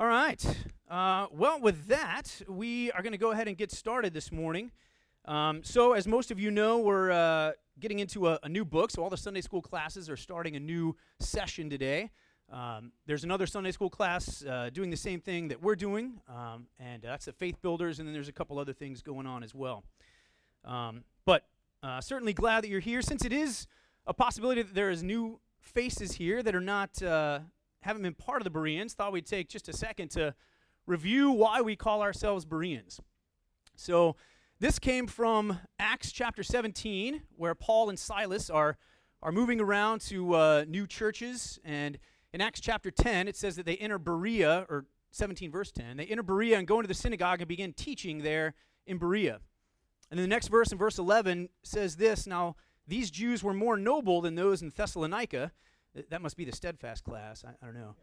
All right. Uh, well, with that, we are going to go ahead and get started this morning. Um, so, as most of you know, we're uh, getting into a, a, new book. So, all the Sunday school classes are starting a new session today. Um, there's another Sunday school class uh, doing the same thing that we're doing, um, and that's the Faith Builders, and then there's a couple other things going on as well. Um, but uh, certainly glad that you're here, since it is a possibility that there is new faces here that are not uh, haven't been part of the Bereans. Thought we'd take just a second to review why we call ourselves Bereans. So this came from Acts chapter 17, where Paul and Silas are are moving around to uh, new churches and in Acts chapter 10, it says that they enter Berea, or 17 verse 10, they enter Berea and go into the synagogue and begin teaching there in Berea. And then the next verse in verse 11 says this Now, these Jews were more noble than those in Thessalonica. That must be the steadfast class. I, I don't know.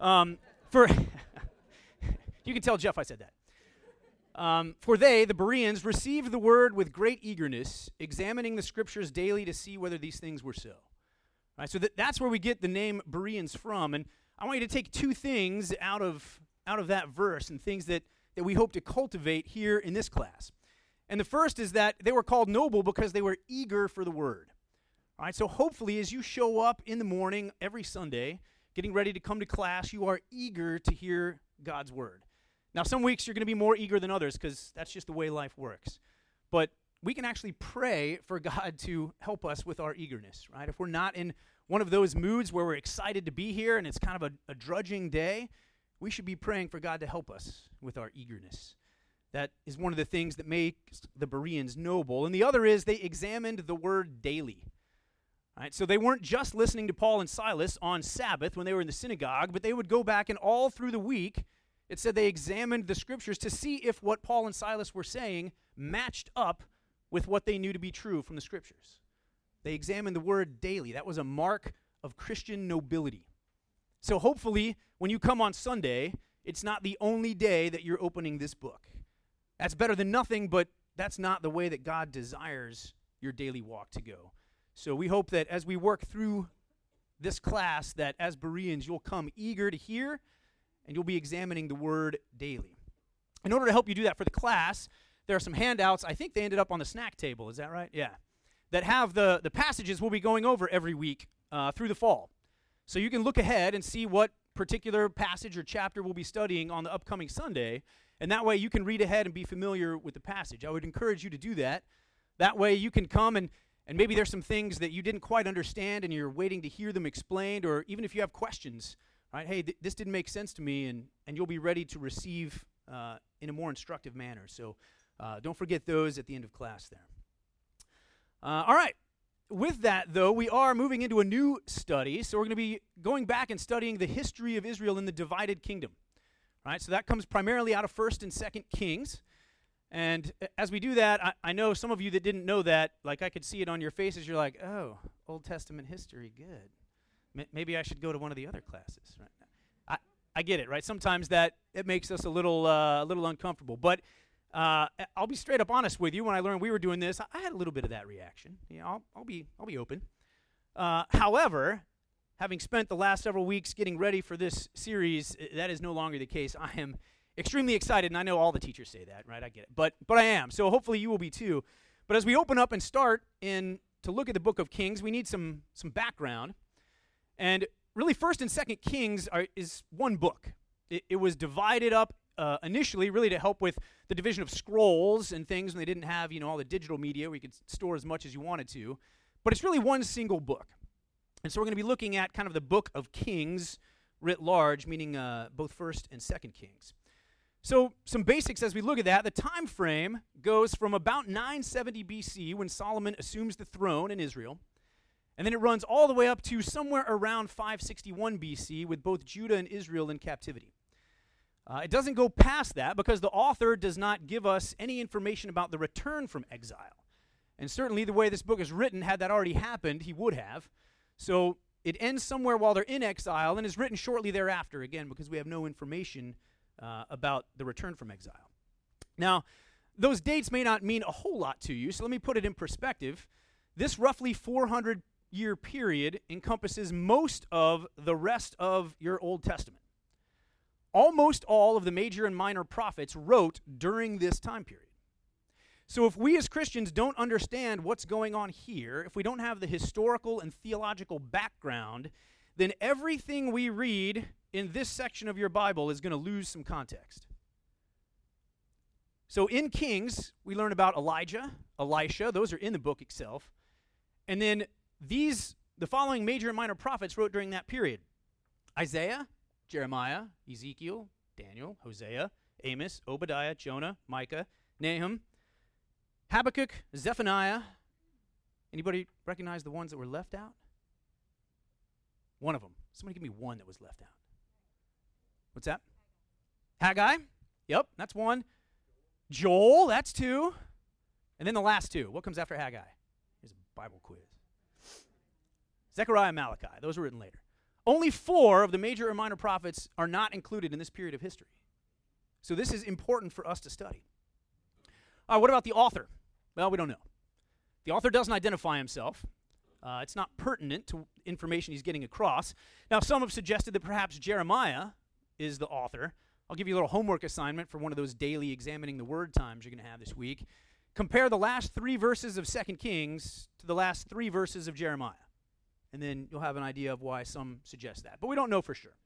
Um, for you can tell Jeff I said that. Um, for they, the Bereans, received the word with great eagerness, examining the scriptures daily to see whether these things were so. Right, so that, that's where we get the name Bereans from. And I want you to take two things out of, out of that verse and things that, that we hope to cultivate here in this class. And the first is that they were called noble because they were eager for the word. All right, so hopefully, as you show up in the morning every Sunday, getting ready to come to class, you are eager to hear God's word. Now, some weeks you're going to be more eager than others because that's just the way life works. But we can actually pray for God to help us with our eagerness, right? If we're not in one of those moods where we're excited to be here and it's kind of a, a drudging day, we should be praying for God to help us with our eagerness. That is one of the things that makes the Bereans noble. And the other is they examined the word daily. Right, so they weren't just listening to Paul and Silas on Sabbath when they were in the synagogue, but they would go back and all through the week, it said they examined the scriptures to see if what Paul and Silas were saying matched up with what they knew to be true from the scriptures. They examined the word daily. That was a mark of Christian nobility. So hopefully, when you come on Sunday, it's not the only day that you're opening this book. That's better than nothing, but that's not the way that God desires your daily walk to go. So we hope that as we work through this class, that as Bereans, you'll come eager to hear and you'll be examining the word daily. In order to help you do that for the class, there are some handouts. I think they ended up on the snack table. Is that right? Yeah. That have the, the passages we'll be going over every week uh, through the fall. So you can look ahead and see what particular passage or chapter we'll be studying on the upcoming Sunday. And that way you can read ahead and be familiar with the passage. I would encourage you to do that. That way you can come and, and maybe there's some things that you didn't quite understand and you're waiting to hear them explained, or even if you have questions, right? Hey, th- this didn't make sense to me, and, and you'll be ready to receive uh, in a more instructive manner. So uh, don't forget those at the end of class there. Uh, all right. With that, though, we are moving into a new study. So we're going to be going back and studying the history of Israel in the divided kingdom. All right. So that comes primarily out of 1st and 2nd Kings. And as we do that, I, I, know some of you that didn't know that, like I could see it on your faces, you're like, oh, Old Testament history, good. M- maybe I should go to one of the other classes. Right? I, I get it, right? Sometimes that it makes us a little, uh, a little uncomfortable. But uh, I'll be straight up honest with you. When I learned we were doing this, I had a little bit of that reaction. You know, I'll, I'll be I'll be open. Uh, however, having spent the last several weeks getting ready for this series, that is no longer the case. I am extremely excited, and I know all the teachers say that, right? I get it, but but I am. So hopefully you will be too. But as we open up and start in to look at the book of Kings, we need some some background, and really, First and Second Kings are, is one book. It, it was divided up uh, initially really to help with the division of scrolls and things when they didn't have you know all the digital media where you could store as much as you wanted to but it's really one single book and so we're going to be looking at kind of the book of kings writ large meaning uh, both first and second kings so some basics as we look at that the time frame goes from about 970 bc when solomon assumes the throne in israel and then it runs all the way up to somewhere around 561 bc with both judah and israel in captivity uh, it doesn't go past that because the author does not give us any information about the return from exile. And certainly, the way this book is written, had that already happened, he would have. So it ends somewhere while they're in exile and is written shortly thereafter, again, because we have no information uh, about the return from exile. Now, those dates may not mean a whole lot to you, so let me put it in perspective. This roughly 400 year period encompasses most of the rest of your Old Testament. almost all of the major and minor prophets wrote during this time period. So, if we as Christians don't understand what's going on here, if we don't have the historical and theological background, then everything we read in this section of your Bible is going to lose some context. So, in Kings, we learn about Elijah, Elisha, those are in the book itself. And then these, the following major and minor prophets wrote during that period Isaiah, Jeremiah, Ezekiel, Daniel, Hosea, Amos, Obadiah, Jonah, Micah, Nahum, Habakkuk, Zephaniah. Anybody recognize the ones that were left out? One of them. Somebody give me one that was left out. What's that? Haggai. Yep, that's one. Joel, that's two. And then the last two. What comes after Haggai? Here's a Bible quiz. Zechariah Malachi. Those were written later. Only four of the major or minor prophets are not included in this period of history. So this is important for us to study. All right, what about the author? Well, we don't know. The author doesn't identify himself. Uh, it's not pertinent to information he's getting across. Now, some have suggested that perhaps Jeremiah is the author. I'll give you a little homework assignment for one of those daily examining the word times you're going to have this week. Compare the last three verses of 2 Kings to the last three verses of Jeremiah. And then you'll have an idea of why some suggest that. But we don't know for sure.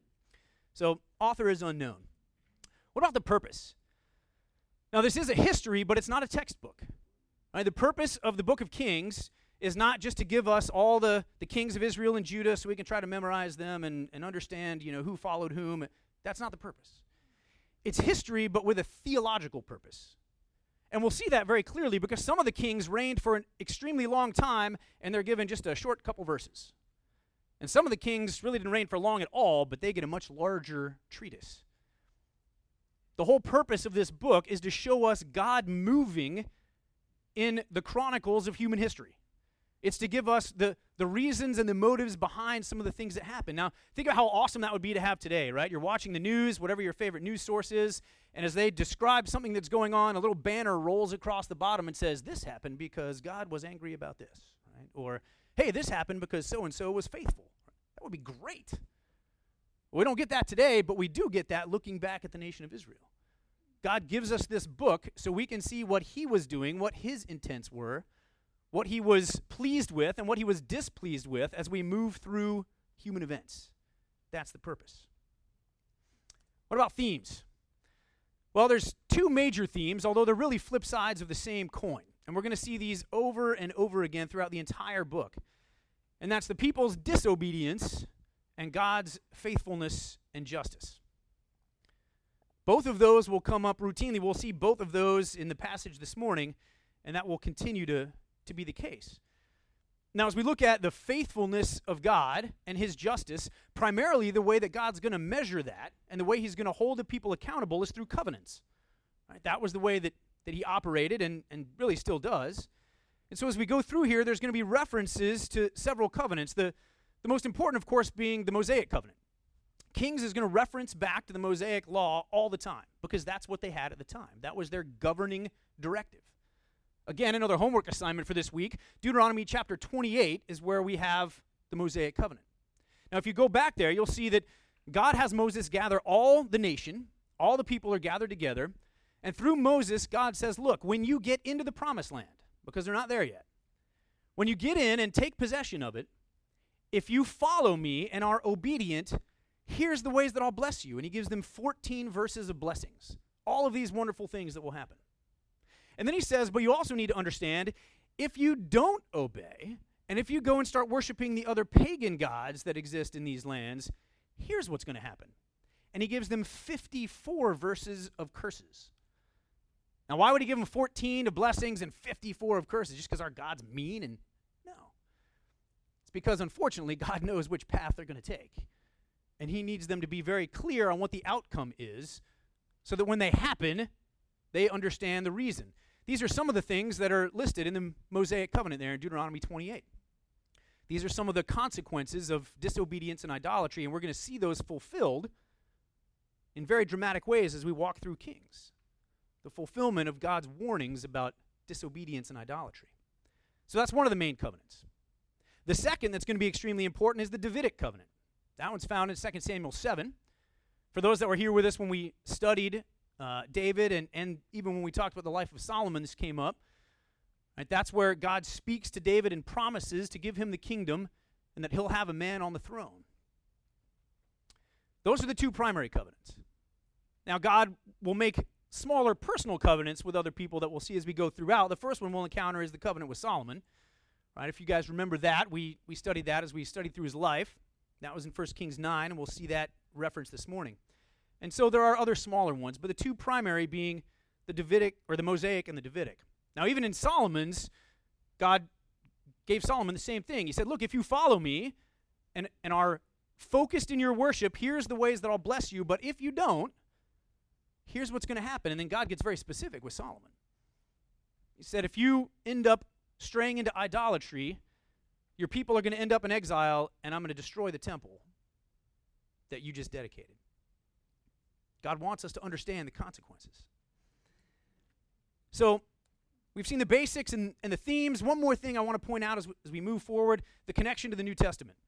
So, author is unknown. What about the purpose? Now, this is a history, but it's not a textbook. Right, the purpose of the book of Kings is not just to give us all the, the kings of Israel and Judah so we can try to memorize them and, and understand, you know, who followed whom. That's not the purpose. It's history, but with a theological purpose. And we'll see that very clearly because some of the kings reigned for an extremely long time and they're given just a short couple verses. And some of the kings really didn't reign for long at all, but they get a much larger treatise. The whole purpose of this book is to show us God moving in the chronicles of human history. It's to give us the, the reasons and the motives behind some of the things that happen. Now, think about how awesome that would be to have today, right? You're watching the news, whatever your favorite news source is, and as they describe something that's going on, a little banner rolls across the bottom and says, This happened because God was angry about this, right? Or, Hey, this happened because so and so was faithful. That would be great. We don't get that today, but we do get that looking back at the nation of Israel. God gives us this book so we can see what he was doing, what his intents were, what he was pleased with, and what he was displeased with as we move through human events. That's the purpose. What about themes? Well, there's two major themes, although they're really flip sides of the same coin. And we're going to see these over and over again throughout the entire book. And that's the people's disobedience and God's faithfulness and justice. Both of those will come up routinely. We'll see both of those in the passage this morning, and that will continue to, to be the case. Now, as we look at the faithfulness of God and his justice, primarily the way that God's going to measure that and the way he's going to hold the people accountable is through covenants. Right? That was the way that, that he operated and, and really still does. And so as we go through here, there's going to be references to several covenants. The, the most important, of course, being the Mosaic covenant. Kings is going to reference back to the Mosaic law all the time because that's what they had at the time. That was their governing directive. Again, another homework assignment for this week Deuteronomy chapter 28 is where we have the Mosaic covenant. Now, if you go back there, you'll see that God has Moses gather all the nation, all the people are gathered together, and through Moses, God says, Look, when you get into the promised land, because they're not there yet, when you get in and take possession of it, if you follow me and are obedient, here's the ways that I'll bless you. And he gives them 14 verses of blessings. All of these wonderful things that will happen. And then he says, but you also need to understand if you don't obey, and if you go and start worshiping the other pagan gods that exist in these lands, here's what's going to happen. And he gives them 54 verses of curses. Now, why would he give them 14 of blessings and 54 of curses? Just because our God's mean? And no. It's because, unfortunately, God knows which path they're going to take. And he needs them to be very clear on what the outcome is so that when they happen, they understand the reason. These are some of the things that are listed in the Mosaic covenant there in Deuteronomy 28. These are some of the consequences of disobedience and idolatry, and we're going to see those fulfilled in very dramatic ways as we walk through Kings. The fulfillment of God's warnings about disobedience and idolatry. So that's one of the main covenants. The second that's going to be extremely important is the Davidic covenant. That one's found in 2 Samuel 7. For those that were here with us when we studied uh, David and, and even when we talked about the life of Solomon, this came up. Right, that's where God speaks to David and promises to give him the kingdom and that he'll have a man on the throne. Those are the two primary covenants. Now, God will make smaller personal covenants with other people that we'll see as we go throughout. The first one we'll encounter is the covenant with Solomon. Right? If you guys remember that, we, we studied that as we studied through his life. That was in 1 Kings 9, and we'll see that reference this morning. And so there are other smaller ones, but the two primary being the Davidic or the Mosaic and the Davidic. Now, even in Solomon's, God gave Solomon the same thing. He said, Look, if you follow me and, and are focused in your worship, here's the ways that I'll bless you. But if you don't, here's what's going to happen. And then God gets very specific with Solomon. He said, If you end up straying into idolatry, your people are going to end up in exile, and I'm going to destroy the temple that you just dedicated. God wants us to understand the consequences. So, we've seen the basics and, and the themes. One more thing I want to point out as, as we move forward the connection to the New Testament.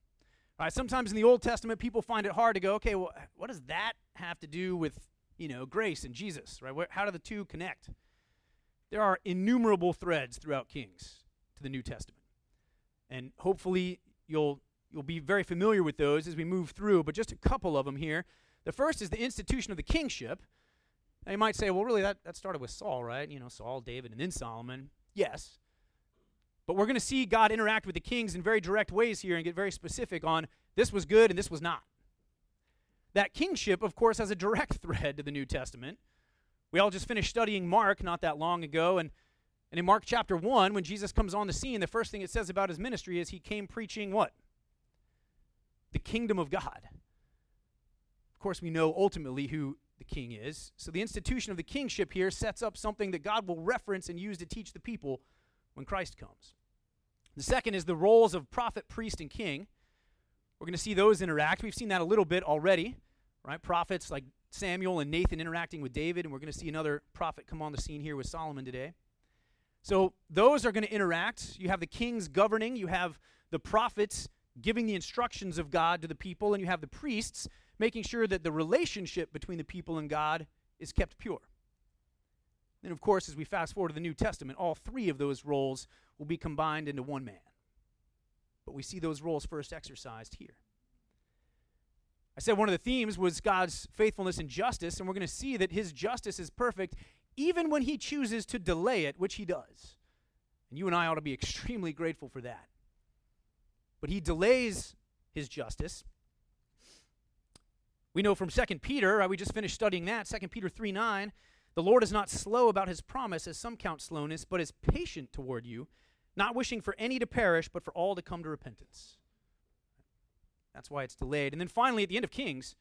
All right, sometimes in the Old Testament, people find it hard to go, okay, well, what does that have to do with, you know, grace and Jesus, right? Where, how do the two connect? There are innumerable threads throughout Kings to the New Testament. And hopefully you'll you'll be very familiar with those as we move through, but just a couple of them here. The first is the institution of the kingship. Now you might say, well, really, that, that started with Saul, right? You know, Saul, David, and then Solomon. Yes. But we're going to see God interact with the kings in very direct ways here and get very specific on this was good and this was not. That kingship, of course, has a direct thread to the New Testament. We all just finished studying Mark not that long ago, and, and in Mark chapter 1, when Jesus comes on the scene, the first thing it says about his ministry is he came preaching what? The kingdom of God. Of course, we know ultimately who the king is. So the institution of the kingship here sets up something that God will reference and use to teach the people when Christ comes. The second is the roles of prophet, priest, and king. We're going to see those interact. We've seen that a little bit already, right? Prophets like Samuel and Nathan interacting with David, and we're going to see another prophet come on the scene here with Solomon today. So those are going to interact. You have the kings governing, you have the prophets giving the instructions of God to the people, and you have the priests making sure that the relationship between the people and God is kept pure. And of course, as we fast forward to the New Testament, all three of those roles will be combined into one man. But we see those roles first exercised here. I said one of the themes was God's faithfulness and justice, and we're going to see that his justice is perfect even when he chooses to delay it, which he does. And you and I ought to be extremely grateful for that. But he delays his justice. We know from 2 Peter, right, we just finished studying that, 2 Peter 3 9, the Lord is not slow about his promise, as some count slowness, but is patient toward you, not wishing for any to perish, but for all to come to repentance. That's why it's delayed. And then finally, at the end of Kings,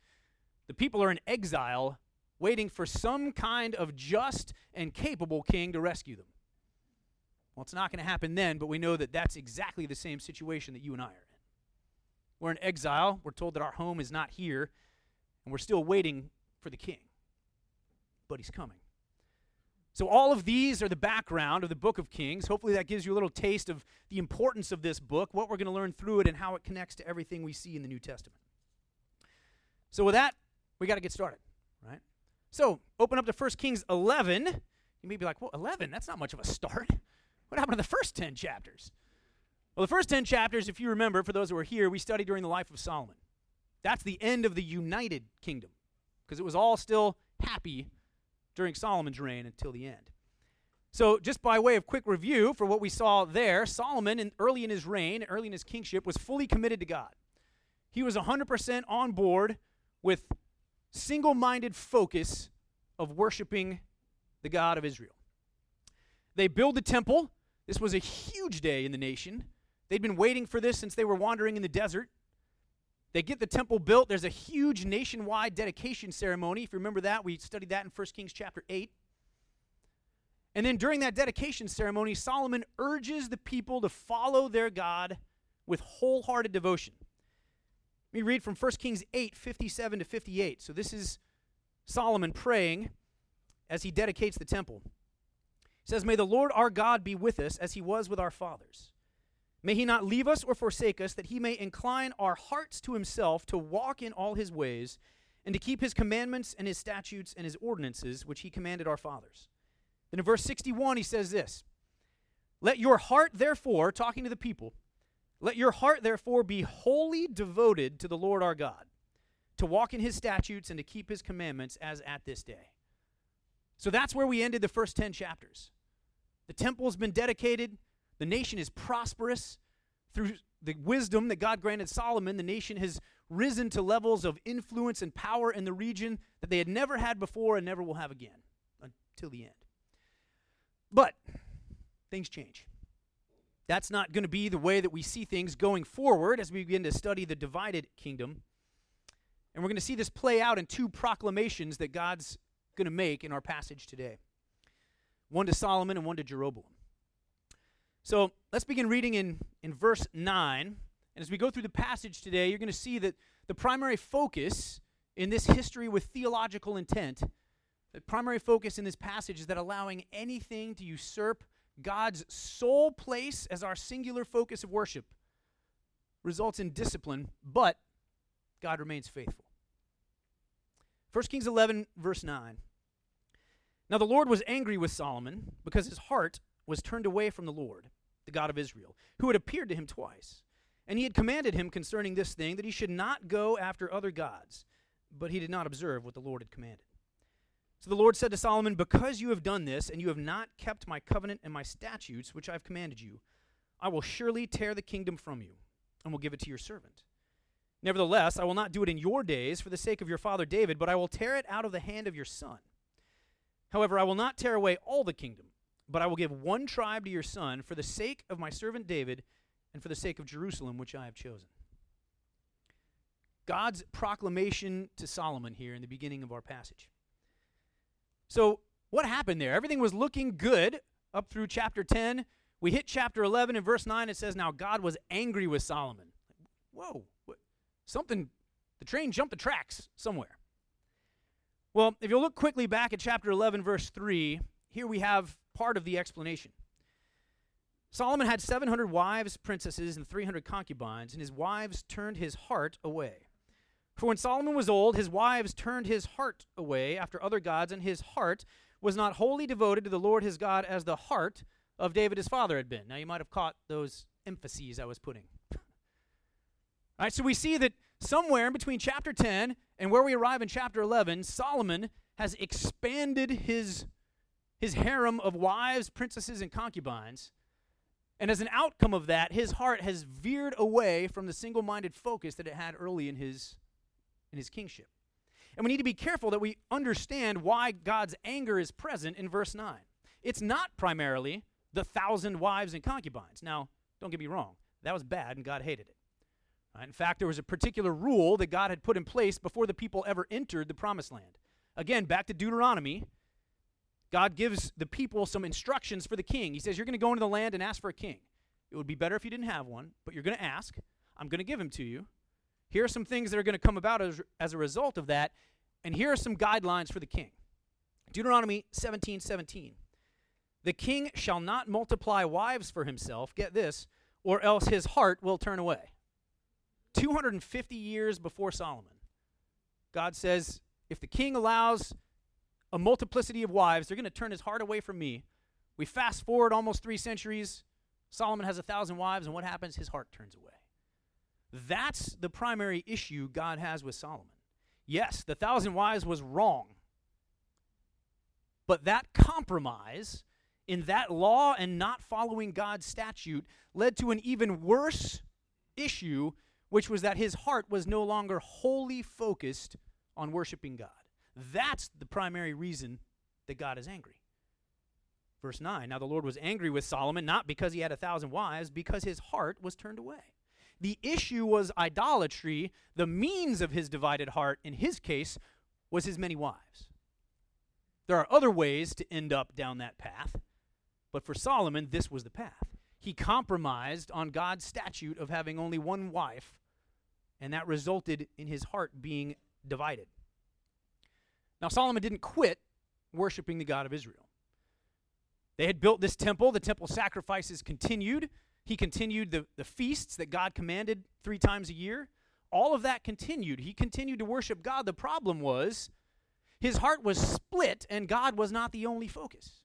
the people are in exile, waiting for some kind of just and capable king to rescue them. Well, it's not going to happen then, but we know that that's exactly the same situation that you and I are in. We're in exile. We're told that our home is not here, and we're still waiting for the king. But he's coming. So, all of these are the background of the book of Kings. Hopefully, that gives you a little taste of the importance of this book, what we're going to learn through it, and how it connects to everything we see in the New Testament. So, with that, we got to get started, right? So, open up to 1 Kings 11. You may be like, well, 11, that's not much of a start. What happened to the first 10 chapters? Well, the first 10 chapters, if you remember, for those who were here, we studied during the life of Solomon. That's the end of the united kingdom because it was all still happy during Solomon's reign until the end. So, just by way of quick review for what we saw there, Solomon, in, early in his reign, early in his kingship, was fully committed to God. He was 100% on board with single minded focus of worshiping the God of Israel. They build the temple. This was a huge day in the nation. They'd been waiting for this since they were wandering in the desert. They get the temple built. There's a huge nationwide dedication ceremony. If you remember that, we studied that in 1 Kings chapter 8. And then during that dedication ceremony, Solomon urges the people to follow their God with wholehearted devotion. Let me read from 1 Kings 8 57 to 58. So this is Solomon praying as he dedicates the temple. He says, May the Lord our God be with us as he was with our fathers. May he not leave us or forsake us, that he may incline our hearts to himself to walk in all his ways and to keep his commandments and his statutes and his ordinances, which he commanded our fathers. Then in verse 61, he says this Let your heart, therefore, talking to the people, let your heart, therefore, be wholly devoted to the Lord our God, to walk in his statutes and to keep his commandments as at this day. So that's where we ended the first 10 chapters. The temple has been dedicated, the nation is prosperous. Through the wisdom that God granted Solomon, the nation has risen to levels of influence and power in the region that they had never had before and never will have again until the end. But things change. That's not going to be the way that we see things going forward as we begin to study the divided kingdom. And we're going to see this play out in two proclamations that God's going to make in our passage today one to Solomon and one to Jeroboam. So let's begin reading in, in verse 9. And as we go through the passage today, you're going to see that the primary focus in this history with theological intent, the primary focus in this passage is that allowing anything to usurp God's sole place as our singular focus of worship results in discipline, but God remains faithful. 1 Kings 11, verse 9. Now the Lord was angry with Solomon because his heart was turned away from the Lord, the God of Israel, who had appeared to him twice. And he had commanded him concerning this thing that he should not go after other gods, but he did not observe what the Lord had commanded. So the Lord said to Solomon, Because you have done this, and you have not kept my covenant and my statutes, which I have commanded you, I will surely tear the kingdom from you, and will give it to your servant. Nevertheless, I will not do it in your days for the sake of your father David, but I will tear it out of the hand of your son. However, I will not tear away all the kingdom, but I will give one tribe to your son for the sake of my servant David and for the sake of Jerusalem, which I have chosen. God's proclamation to Solomon here in the beginning of our passage. So, what happened there? Everything was looking good up through chapter 10. We hit chapter 11 in verse 9. It says, Now God was angry with Solomon. Whoa, what? something, the train jumped the tracks somewhere. Well, if you'll look quickly back at chapter 11, verse 3, here we have part of the explanation. Solomon had 700 wives, princesses, and 300 concubines, and his wives turned his heart away. For when Solomon was old, his wives turned his heart away after other gods, and his heart was not wholly devoted to the Lord his God as the heart of David his father had been. Now, you might have caught those emphases I was putting. All right, so we see that somewhere in between chapter 10 and where we arrive in chapter 11, Solomon has expanded his, his harem of wives, princesses, and concubines. And as an outcome of that, his heart has veered away from the single minded focus that it had early in his in his kingship. And we need to be careful that we understand why God's anger is present in verse 9. It's not primarily the thousand wives and concubines. Now, don't get me wrong, that was bad and God hated it. Uh, in fact, there was a particular rule that God had put in place before the people ever entered the promised land. Again, back to Deuteronomy, God gives the people some instructions for the king. He says, You're going to go into the land and ask for a king. It would be better if you didn't have one, but you're going to ask. I'm going to give him to you. Here are some things that are going to come about as, as a result of that, and here are some guidelines for the king. Deuteronomy 17 17. The king shall not multiply wives for himself, get this, or else his heart will turn away. 250 years before Solomon, God says, if the king allows a multiplicity of wives, they're going to turn his heart away from me. We fast forward almost three centuries. Solomon has a thousand wives, and what happens? His heart turns away. That's the primary issue God has with Solomon. Yes, the thousand wives was wrong. But that compromise in that law and not following God's statute led to an even worse issue, which was that his heart was no longer wholly focused on worshiping God. That's the primary reason that God is angry. Verse 9 Now the Lord was angry with Solomon, not because he had a thousand wives, because his heart was turned away. The issue was idolatry. The means of his divided heart, in his case, was his many wives. There are other ways to end up down that path, but for Solomon, this was the path. He compromised on God's statute of having only one wife, and that resulted in his heart being divided. Now, Solomon didn't quit worshiping the God of Israel. They had built this temple, the temple sacrifices continued. He continued the, the feasts that God commanded three times a year. all of that continued. He continued to worship God. The problem was his heart was split, and God was not the only focus.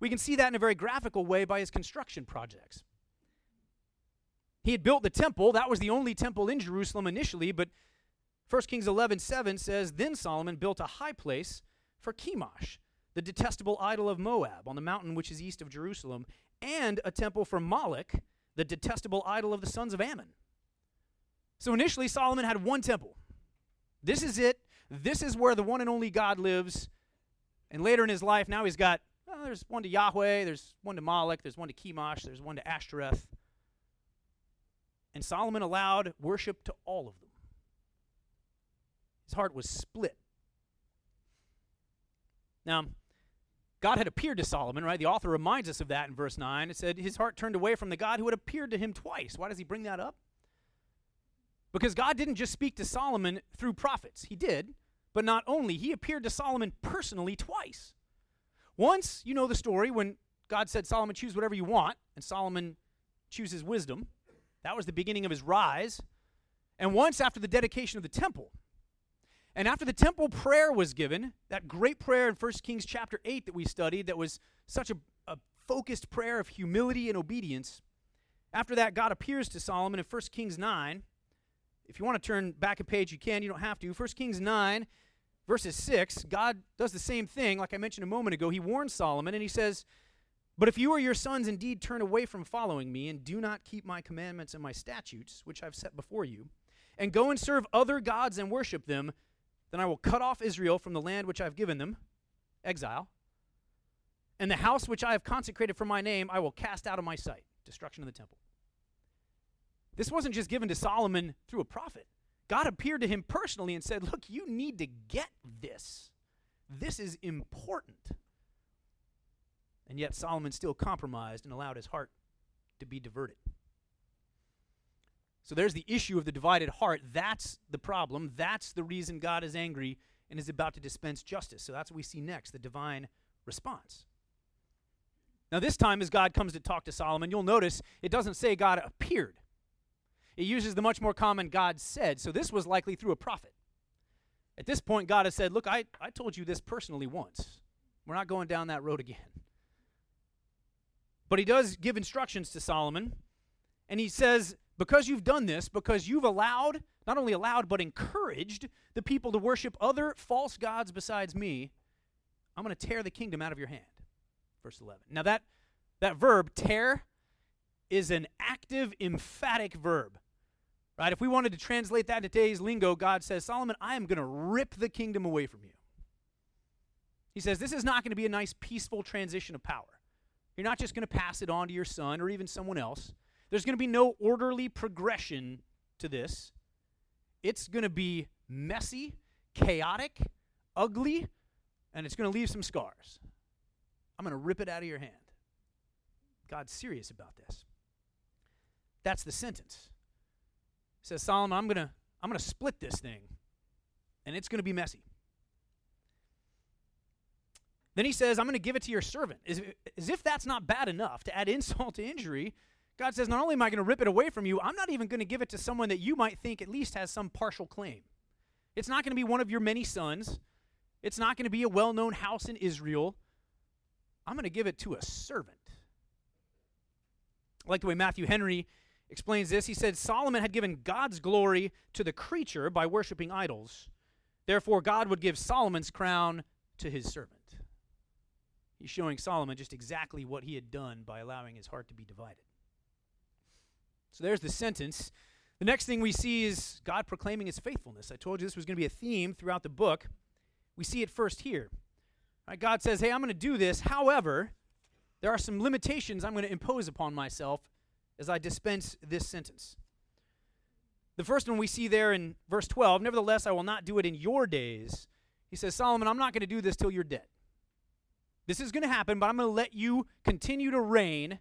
We can see that in a very graphical way by his construction projects. He had built the temple. That was the only temple in Jerusalem initially, but 1 Kings 11 7 says, Then Solomon built a high place for Chemosh, the detestable idol of Moab, on the mountain which is east of Jerusalem, and a temple for Moloch, the detestable idol of the sons of Ammon. So initially, Solomon had one temple. This is it. This is where the one and only God lives. And later in his life, now he's got, well, there's one to Yahweh, there's one to Moloch, there's one to Chemosh, there's one to Ashtoreth. And Solomon allowed worship to all of them. His heart was split. Now, God had appeared to Solomon, right? The author reminds us of that in verse 9. It said his heart turned away from the God who had appeared to him twice. Why does he bring that up? Because God didn't just speak to Solomon through prophets. He did, but not only, he appeared to Solomon personally twice. Once, you know the story, when God said, Solomon, choose whatever you want, and Solomon chooses wisdom. That was the beginning of his rise. And once after the dedication of the temple, and after the temple prayer was given, that great prayer in 1 Kings chapter 8 that we studied, that was such a, a focused prayer of humility and obedience, after that, God appears to Solomon in 1 Kings 9. If you want to turn back a page, you can. You don't have to. 1 Kings 9, verses 6, God does the same thing, like I mentioned a moment ago. He warns Solomon, and he says, But if you or your sons indeed turn away from following me, and do not keep my commandments and my statutes, which I've set before you, and go and serve other gods and worship them, then I will cut off Israel from the land which I have given them, exile, and the house which I have consecrated for my name I will cast out of my sight, destruction of the temple. This wasn't just given to Solomon through a prophet. God appeared to him personally and said, Look, you need to get this. This is important. And yet Solomon still compromised and allowed his heart to be diverted. So there's the issue of the divided heart. That's the problem. That's the reason God is angry and is about to dispense justice. So that's what we see next the divine response. Now, this time, as God comes to talk to Solomon, you'll notice it doesn't say God appeared. It uses the much more common God said. So this was likely through a prophet. At this point, God has said, Look, I, I told you this personally once. We're not going down that road again. But he does give instructions to Solomon, and he says, because you've done this, because you've allowed, not only allowed, but encouraged the people to worship other false gods besides me, I'm going to tear the kingdom out of your hand. Verse 11. Now, that, that verb, tear, is an active, emphatic verb. Right? If we wanted to translate that to today's lingo, God says, Solomon, I am going to rip the kingdom away from you. He says, This is not going to be a nice, peaceful transition of power. You're not just going to pass it on to your son or even someone else. There's going to be no orderly progression to this. It's going to be messy, chaotic, ugly, and it's going to leave some scars. I'm going to rip it out of your hand. God's serious about this. That's the sentence. He says, Solomon, I'm going to I'm going to split this thing, and it's going to be messy. Then he says, I'm going to give it to your servant. As, as if that's not bad enough to add insult to injury, God says, Not only am I going to rip it away from you, I'm not even going to give it to someone that you might think at least has some partial claim. It's not going to be one of your many sons. It's not going to be a well known house in Israel. I'm going to give it to a servant. I like the way Matthew Henry explains this. He said Solomon had given God's glory to the creature by worshiping idols. Therefore, God would give Solomon's crown to his servant. He's showing Solomon just exactly what he had done by allowing his heart to be divided. So there's the sentence. The next thing we see is God proclaiming his faithfulness. I told you this was going to be a theme throughout the book. We see it first here. Right, God says, Hey, I'm going to do this. However, there are some limitations I'm going to impose upon myself as I dispense this sentence. The first one we see there in verse 12 Nevertheless, I will not do it in your days. He says, Solomon, I'm not going to do this till you're dead. This is going to happen, but I'm going to let you continue to reign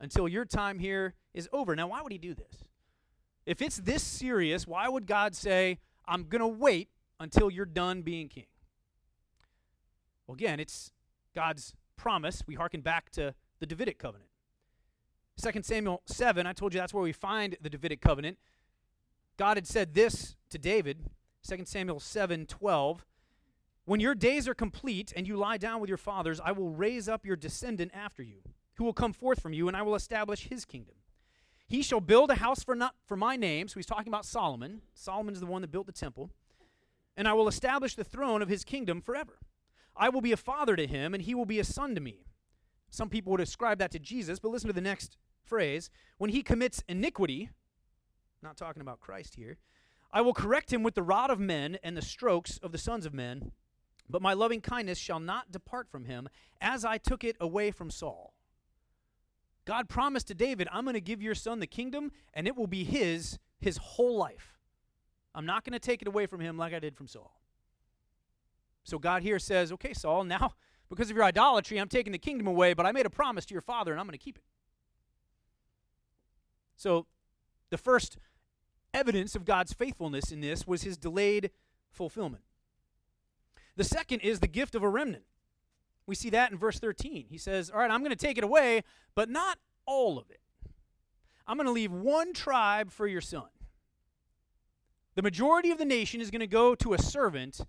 until your time here is over. Now, why would he do this? If it's this serious, why would God say, I'm going to wait until you're done being king? Well, again, it's God's promise. We hearken back to the Davidic covenant. 2 Samuel 7, I told you that's where we find the Davidic covenant. God had said this to David, 2 Samuel 7 12. When your days are complete and you lie down with your fathers, I will raise up your descendant after you, who will come forth from you, and I will establish his kingdom. He shall build a house for, not, for my name. So he's talking about Solomon. Solomon is the one that built the temple. And I will establish the throne of his kingdom forever. I will be a father to him, and he will be a son to me. Some people would ascribe that to Jesus, but listen to the next phrase. When he commits iniquity, not talking about Christ here, I will correct him with the rod of men and the strokes of the sons of men, but my loving kindness shall not depart from him, as I took it away from Saul. God promised to David, I'm going to give your son the kingdom, and it will be his his whole life. I'm not going to take it away from him like I did from Saul. So God here says, Okay, Saul, now because of your idolatry, I'm taking the kingdom away, but I made a promise to your father, and I'm going to keep it. So the first evidence of God's faithfulness in this was his delayed fulfillment. The second is the gift of a remnant. We see that in verse 13. He says, All right, I'm going to take it away, but not all of it. I'm going to leave one tribe for your son. The majority of the nation is going to go to a servant,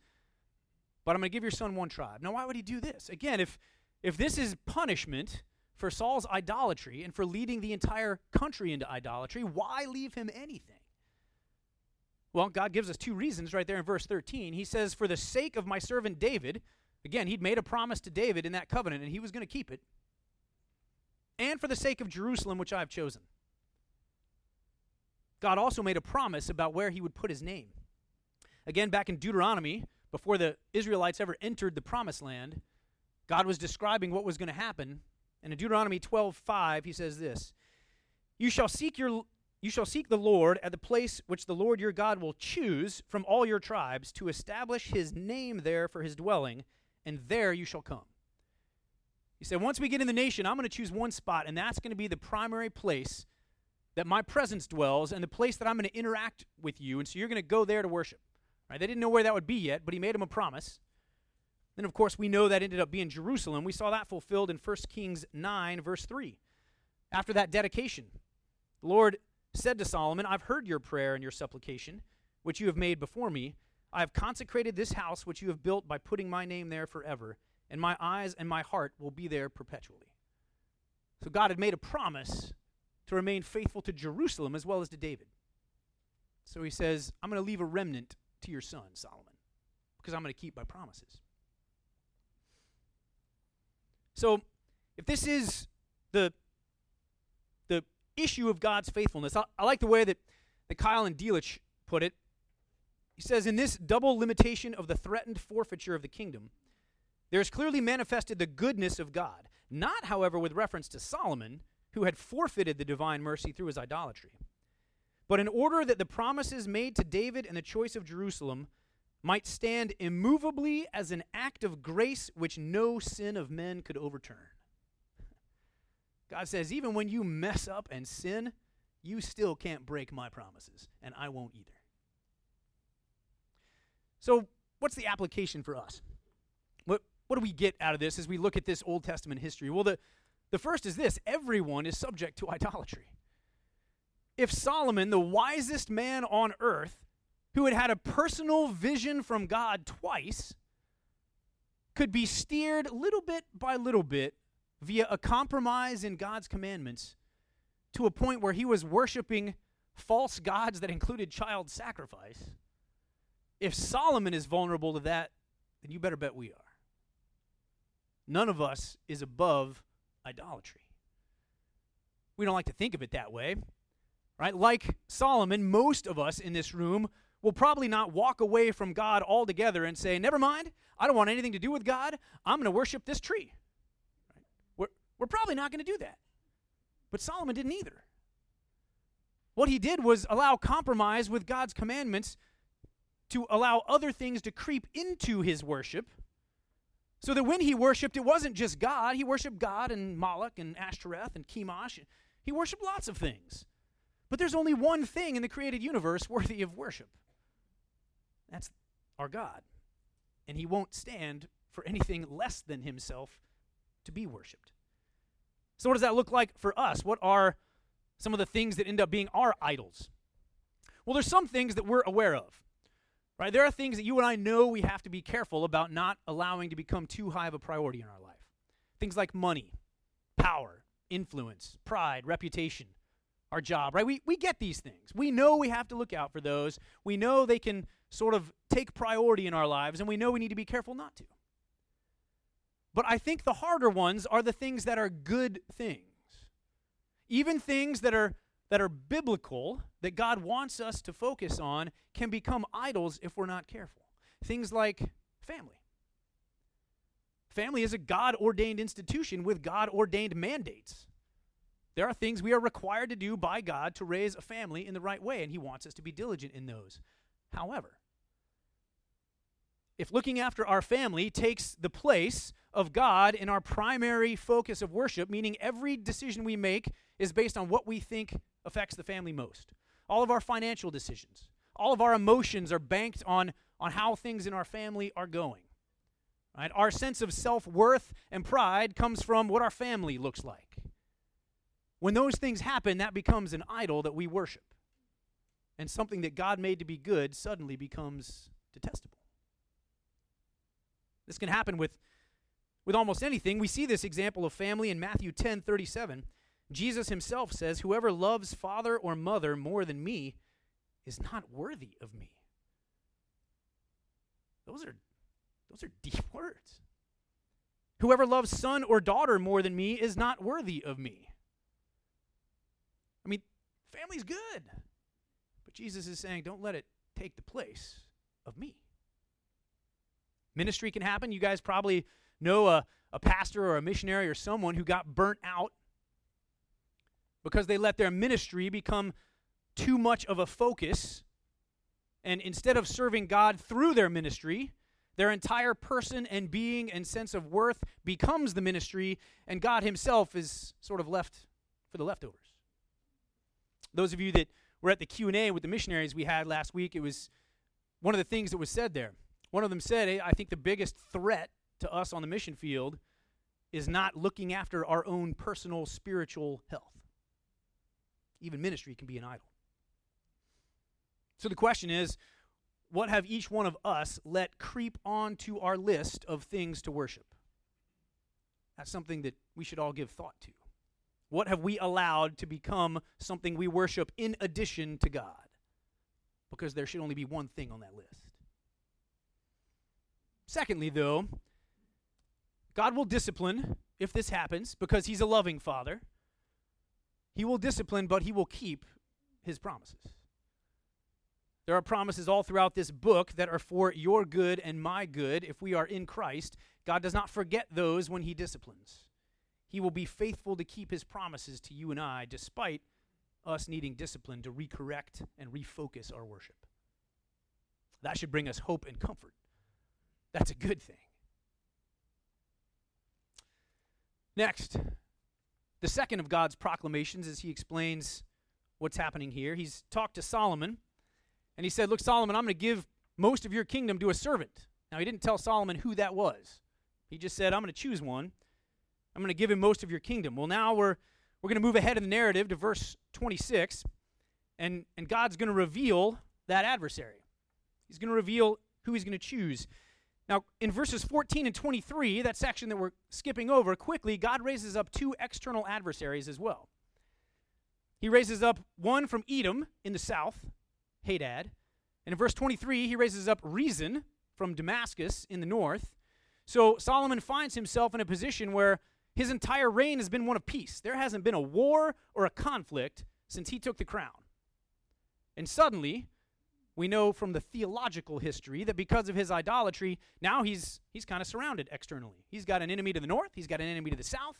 but I'm going to give your son one tribe. Now, why would he do this? Again, if, if this is punishment for Saul's idolatry and for leading the entire country into idolatry, why leave him anything? Well, God gives us two reasons right there in verse 13. He says, For the sake of my servant David, again, he'd made a promise to David in that covenant, and he was going to keep it, and for the sake of Jerusalem, which I have chosen. God also made a promise about where he would put his name. Again, back in Deuteronomy, before the Israelites ever entered the promised land, God was describing what was going to happen. And in Deuteronomy 12:5, he says this: "You shall seek your you shall seek the Lord at the place which the Lord your God will choose from all your tribes to establish his name there for his dwelling, and there you shall come. He said, Once we get in the nation, I'm going to choose one spot, and that's going to be the primary place that my presence dwells and the place that I'm going to interact with you. And so you're going to go there to worship. Right? They didn't know where that would be yet, but he made them a promise. Then, of course, we know that ended up being Jerusalem. We saw that fulfilled in 1 Kings 9, verse 3. After that dedication, the Lord said to Solomon, I've heard your prayer and your supplication, which you have made before me. I have consecrated this house which you have built by putting my name there forever, and my eyes and my heart will be there perpetually. So God had made a promise to remain faithful to Jerusalem as well as to David. So he says, I'm going to leave a remnant to your son, Solomon, because I'm going to keep my promises. So if this is the the issue of God's faithfulness. I, I like the way that, that Keil and Delitzsch put it. He says, In this double limitation of the threatened forfeiture of the kingdom, there is clearly manifested the goodness of God, not, however, with reference to Solomon, who had forfeited the divine mercy through his idolatry, but in order that the promises made to David and the choice of Jerusalem might stand immovably as an act of grace which no sin of men could overturn. God says, even when you mess up and sin, you still can't break my promises, and I won't either. So, what's the application for us? What, what do we get out of this as we look at this Old Testament history? Well, the, the first is this everyone is subject to idolatry. If Solomon, the wisest man on earth, who had had a personal vision from God twice, could be steered little bit by little bit via a compromise in God's commandments to a point where he was worshiping false gods that included child sacrifice. If Solomon is vulnerable to that, then you better bet we are. None of us is above idolatry. We don't like to think of it that way, right? Like Solomon, most of us in this room will probably not walk away from God altogether and say, Never mind, I don't want anything to do with God. I'm going to worship this tree. right We're probably not going to do that. But Solomon didn't either. What he did was allow compromise with God's commandments to allow other things to creep into his worship so that when he worshiped, it wasn't just God. He worshiped God and Moloch and Ashtoreth and Chemosh. He worshiped lots of things. But there's only one thing in the created universe worthy of worship that's our God. And he won't stand for anything less than himself to be worshiped. So, what does that look like for us? What are some of the things that end up being our idols? Well, there's some things that we're aware of. Right? There are things that you and I know we have to be careful about not allowing to become too high of a priority in our life. Things like money, power, influence, pride, reputation, our job, right? We, we get these things. We know we have to look out for those. We know they can sort of take priority in our lives, and we know we need to be careful not to. But I think the harder ones are the things that are good things. Even things that are that are biblical that God wants us to focus on can become idols if we're not careful. Things like family. Family is a God ordained institution with God ordained mandates. There are things we are required to do by God to raise a family in the right way, and He wants us to be diligent in those. However, if looking after our family takes the place of God in our primary focus of worship, meaning every decision we make is based on what we think affects the family most. All of our financial decisions, all of our emotions are banked on, on how things in our family are going. Right? Our sense of self worth and pride comes from what our family looks like. When those things happen, that becomes an idol that we worship. And something that God made to be good suddenly becomes detestable. This can happen with, with almost anything. We see this example of family in Matthew 10 37. Jesus himself says, Whoever loves father or mother more than me is not worthy of me. Those are, those are deep words. Whoever loves son or daughter more than me is not worthy of me. I mean, family's good. But Jesus is saying, don't let it take the place of me. Ministry can happen. You guys probably know a, a pastor or a missionary or someone who got burnt out because they let their ministry become too much of a focus. And instead of serving God through their ministry, their entire person and being and sense of worth becomes the ministry, and God Himself is sort of left for the leftovers. Those of you that were at the Q&A with the missionaries we had last week, it was one of the things that was said there. One of them said, I think the biggest threat to us on the mission field is not looking after our own personal spiritual health. Even ministry can be an idol. So the question is what have each one of us let creep onto our list of things to worship? That's something that we should all give thought to. What have we allowed to become something we worship in addition to God? Because there should only be one thing on that list. Secondly, though, God will discipline if this happens because He's a loving Father. He will discipline, but He will keep His promises. There are promises all throughout this book that are for your good and my good if we are in Christ. God does not forget those when He disciplines. He will be faithful to keep His promises to you and I, despite us needing discipline to recorrect and refocus our worship. That should bring us hope and comfort. That's a good thing. Next, the second of God's proclamations as he explains what's happening here. He's talked to Solomon, and he said, Look, Solomon, I'm going to give most of your kingdom to a servant. Now, he didn't tell Solomon who that was. He just said, I'm going to choose one. I'm going to give him most of your kingdom. Well, now we're, we're going to move ahead in the narrative to verse 26, and, and God's going to reveal that adversary. He's going to reveal who he's going to choose. Now, in verses 14 and 23, that section that we're skipping over quickly, God raises up two external adversaries as well. He raises up one from Edom in the south, Hadad. And in verse 23, he raises up Rezon from Damascus in the north. So Solomon finds himself in a position where his entire reign has been one of peace. There hasn't been a war or a conflict since he took the crown. And suddenly, we know from the theological history that because of his idolatry, now he's, he's kind of surrounded externally. He's got an enemy to the north, he's got an enemy to the south,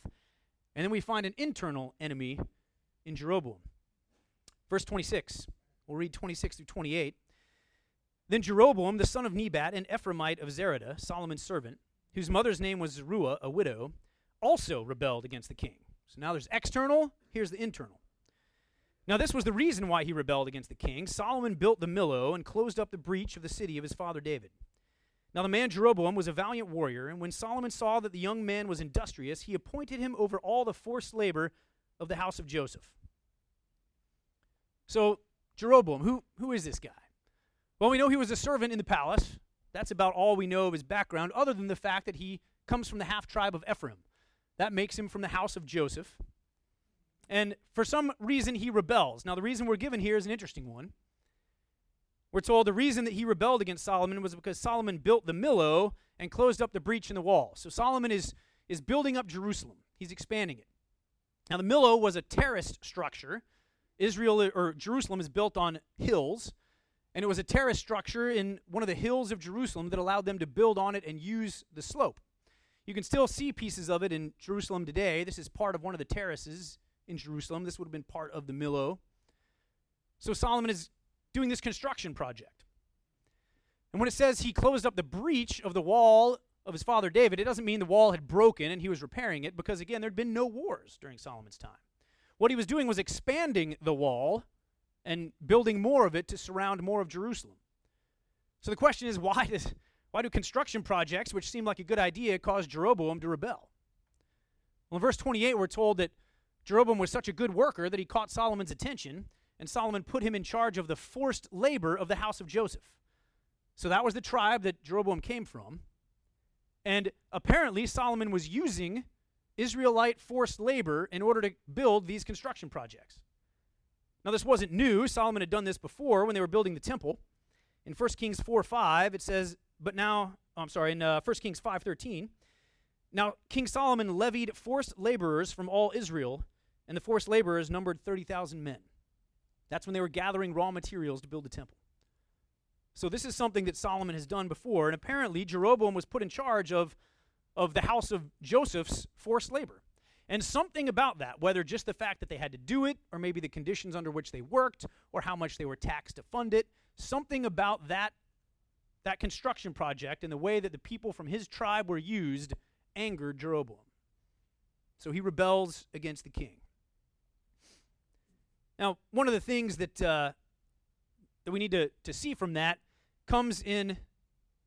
and then we find an internal enemy in Jeroboam. Verse 26, we'll read 26 through 28. Then Jeroboam, the son of Nebat, an Ephraimite of Zereda, Solomon's servant, whose mother's name was Zeruiah, a widow, also rebelled against the king. So now there's external, here's the internal. Now, this was the reason why he rebelled against the king. Solomon built the Millo and closed up the breach of the city of his father David. Now, the man Jeroboam was a valiant warrior, and when Solomon saw that the young man was industrious, he appointed him over all the forced labor of the house of Joseph. So, Jeroboam, who, who is this guy? Well, we know he was a servant in the palace. That's about all we know of his background, other than the fact that he comes from the half tribe of Ephraim. That makes him from the house of Joseph. And for some reason, he rebels. Now, the reason we're given here is an interesting one. We're told the reason that he rebelled against Solomon was because Solomon built the Millo and closed up the breach in the wall. So Solomon is, is building up Jerusalem, he's expanding it. Now, the Millo was a terraced structure. Israel or Jerusalem is built on hills, and it was a terrace structure in one of the hills of Jerusalem that allowed them to build on it and use the slope. You can still see pieces of it in Jerusalem today. This is part of one of the terraces in Jerusalem. This would have been part of the Millo. So Solomon is doing this construction project. And when it says he closed up the breach of the wall of his father David, it doesn't mean the wall had broken and he was repairing it because, again, there'd been no wars during Solomon's time. What he was doing was expanding the wall and building more of it to surround more of Jerusalem. So the question is why does why do construction projects, which seem like a good idea, cause Jeroboam to rebel? Well, in verse 28, we're told that Jeroboam was such a good worker that he caught Solomon's attention, and Solomon put him in charge of the forced labor of the house of Joseph. So that was the tribe that Jeroboam came from. And apparently, Solomon was using Israelite forced labor in order to build these construction projects. Now, this wasn't new. Solomon had done this before when they were building the temple. In 1 Kings 4 5, it says, But now, oh, I'm sorry, in uh, 1 Kings 5 13, now King Solomon levied forced laborers from all Israel, and the forced laborers numbered 30,000 men. That's when they were gathering raw materials to build the temple. So this is something that Solomon has done before, and apparently Jeroboam was put in charge of, of the house of Joseph's forced labor. And something about that, whether just the fact that they had to do it, or maybe the conditions under which they worked, or how much they were taxed to fund it, something about that, that construction project and the way that the people from his tribe were used angered Jeroboam. So he rebels against the king. Now, one of the things that uh, that we need to, to see from that comes in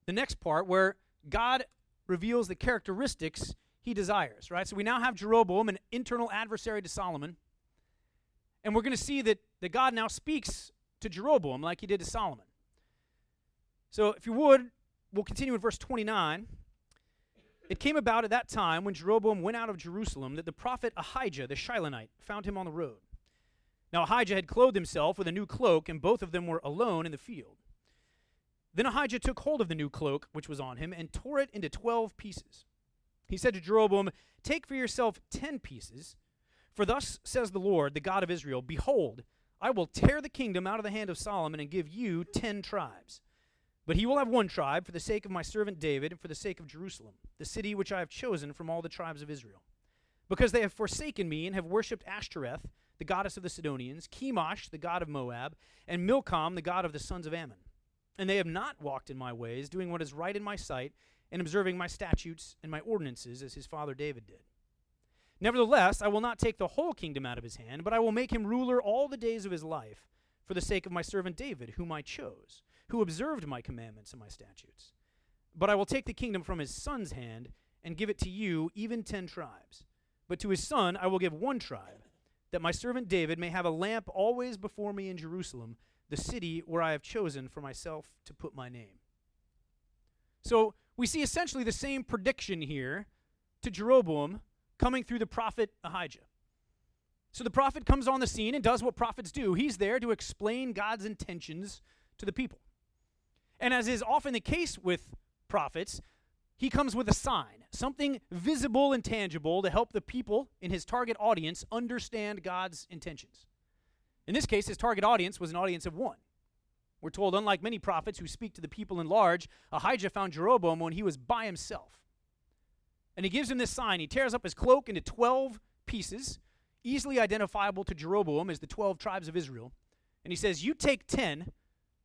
the next part where God reveals the characteristics he desires, right? So we now have Jeroboam, an internal adversary to Solomon. And we're going to see that, that God now speaks to Jeroboam like he did to Solomon. So if you would, we'll continue in verse 29. It came about at that time when Jeroboam went out of Jerusalem that the prophet Ahijah the Shilonite found him on the road. Now Ahijah had clothed himself with a new cloak, and both of them were alone in the field. Then Ahijah took hold of the new cloak which was on him and tore it into twelve pieces. He said to Jeroboam, Take for yourself ten pieces, for thus says the Lord, the God of Israel Behold, I will tear the kingdom out of the hand of Solomon and give you ten tribes. But he will have one tribe for the sake of my servant David and for the sake of Jerusalem, the city which I have chosen from all the tribes of Israel. Because they have forsaken me and have worshipped Ashtoreth, the goddess of the Sidonians, Chemosh, the god of Moab, and Milcom, the god of the sons of Ammon. And they have not walked in my ways, doing what is right in my sight, and observing my statutes and my ordinances, as his father David did. Nevertheless, I will not take the whole kingdom out of his hand, but I will make him ruler all the days of his life, for the sake of my servant David, whom I chose, who observed my commandments and my statutes. But I will take the kingdom from his son's hand and give it to you, even ten tribes. But to his son I will give one tribe that my servant David may have a lamp always before me in Jerusalem, the city where I have chosen for myself to put my name. So we see essentially the same prediction here to Jeroboam coming through the prophet Ahijah. So the prophet comes on the scene and does what prophets do. He's there to explain God's intentions to the people. And as is often the case with prophets, he comes with a sign, something visible and tangible to help the people in his target audience understand God's intentions. In this case, his target audience was an audience of one. We're told, unlike many prophets who speak to the people in large, Ahijah found Jeroboam when he was by himself. And he gives him this sign. He tears up his cloak into 12 pieces, easily identifiable to Jeroboam as the 12 tribes of Israel. And he says, You take 10,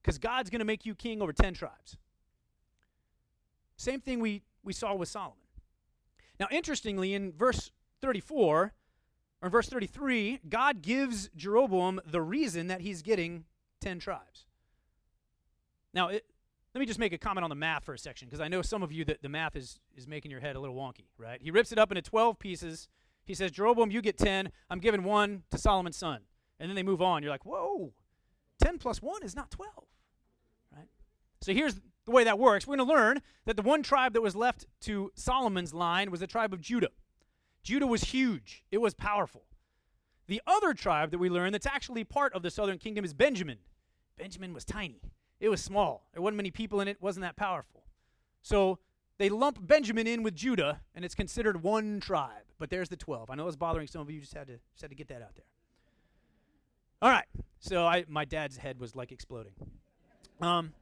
because God's going to make you king over 10 tribes. Same thing we, we saw with Solomon. Now, interestingly, in verse 34, or verse 33, God gives Jeroboam the reason that he's getting 10 tribes. Now, it, let me just make a comment on the math for a section, because I know some of you that the math is, is making your head a little wonky, right? He rips it up into 12 pieces. He says, Jeroboam, you get 10. I'm giving one to Solomon's son. And then they move on. You're like, whoa, 10 plus 1 is not 12. Right? So here's the way that works. We're going to learn that the one tribe that was left to Solomon's line was the tribe of Judah. Judah was huge, it was powerful. The other tribe that we learn that's actually part of the southern kingdom is Benjamin. Benjamin was tiny, it was small. There wasn't many people in it, wasn't that powerful. So they lump Benjamin in with Judah, and it's considered one tribe. But there's the 12. I know it's bothering some of you, just had to, just had to get that out there. All right. So I, my dad's head was like exploding. Um,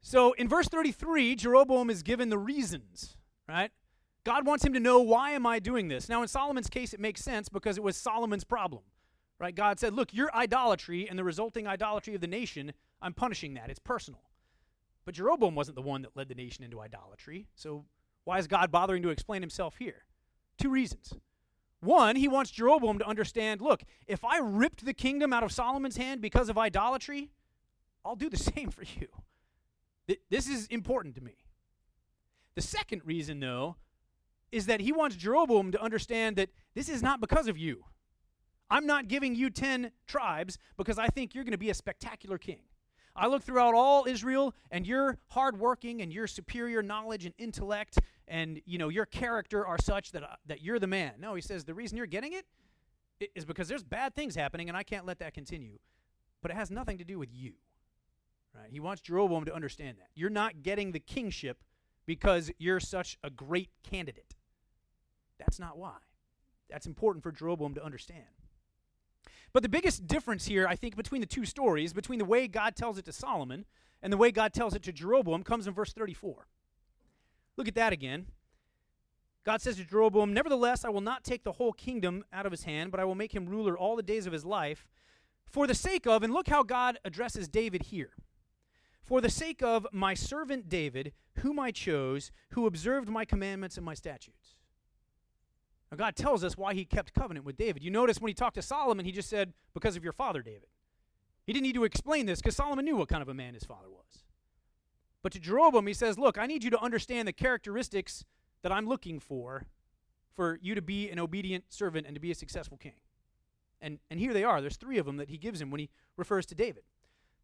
so in verse 33, Jeroboam is given the reasons, right? God wants him to know, why am I doing this? Now, in Solomon's case, it makes sense because it was Solomon's problem, right? God said, look, your idolatry and the resulting idolatry of the nation, I'm punishing that. It's personal. But Jeroboam wasn't the one that led the nation into idolatry. So why is God bothering to explain himself here? Two reasons. One, he wants Jeroboam to understand look, if I ripped the kingdom out of Solomon's hand because of idolatry, I'll do the same for you. This is important to me. The second reason, though, is that he wants Jeroboam to understand that this is not because of you. I'm not giving you 10 tribes because I think you're going to be a spectacular king. I look throughout all Israel, and your hardworking and your superior knowledge and intellect and you know your character are such that uh, that you're the man. No, he says the reason you're getting it is because there's bad things happening, and I can't let that continue. But it has nothing to do with you. Right? He wants Jeroboam to understand that you're not getting the kingship because you're such a great candidate. That's not why. That's important for Jeroboam to understand. But the biggest difference here, I think, between the two stories, between the way God tells it to Solomon and the way God tells it to Jeroboam, comes in verse 34. Look at that again. God says to Jeroboam, Nevertheless, I will not take the whole kingdom out of his hand, but I will make him ruler all the days of his life, for the sake of, and look how God addresses David here. For the sake of my servant David, whom I chose, who observed my commandments and my statutes. Now, God tells us why he kept covenant with David. You notice when he talked to Solomon, he just said, Because of your father, David. He didn't need to explain this because Solomon knew what kind of a man his father was. But to Jeroboam, he says, Look, I need you to understand the characteristics that I'm looking for for you to be an obedient servant and to be a successful king. And, and here they are. There's three of them that he gives him when he refers to David.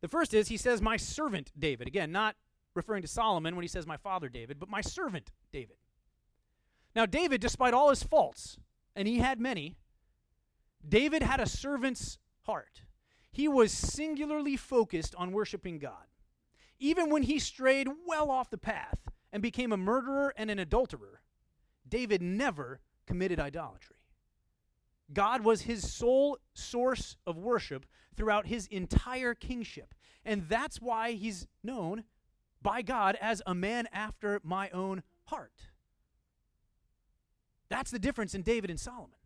The first is he says, My servant David. Again, not referring to Solomon when he says, My father David, but my servant David. Now, David, despite all his faults, and he had many, David had a servant's heart. He was singularly focused on worshiping God. Even when he strayed well off the path and became a murderer and an adulterer, David never committed idolatry. God was his sole source of worship throughout his entire kingship. And that's why he's known by God as a man after my own heart. That's the difference in David and Solomon.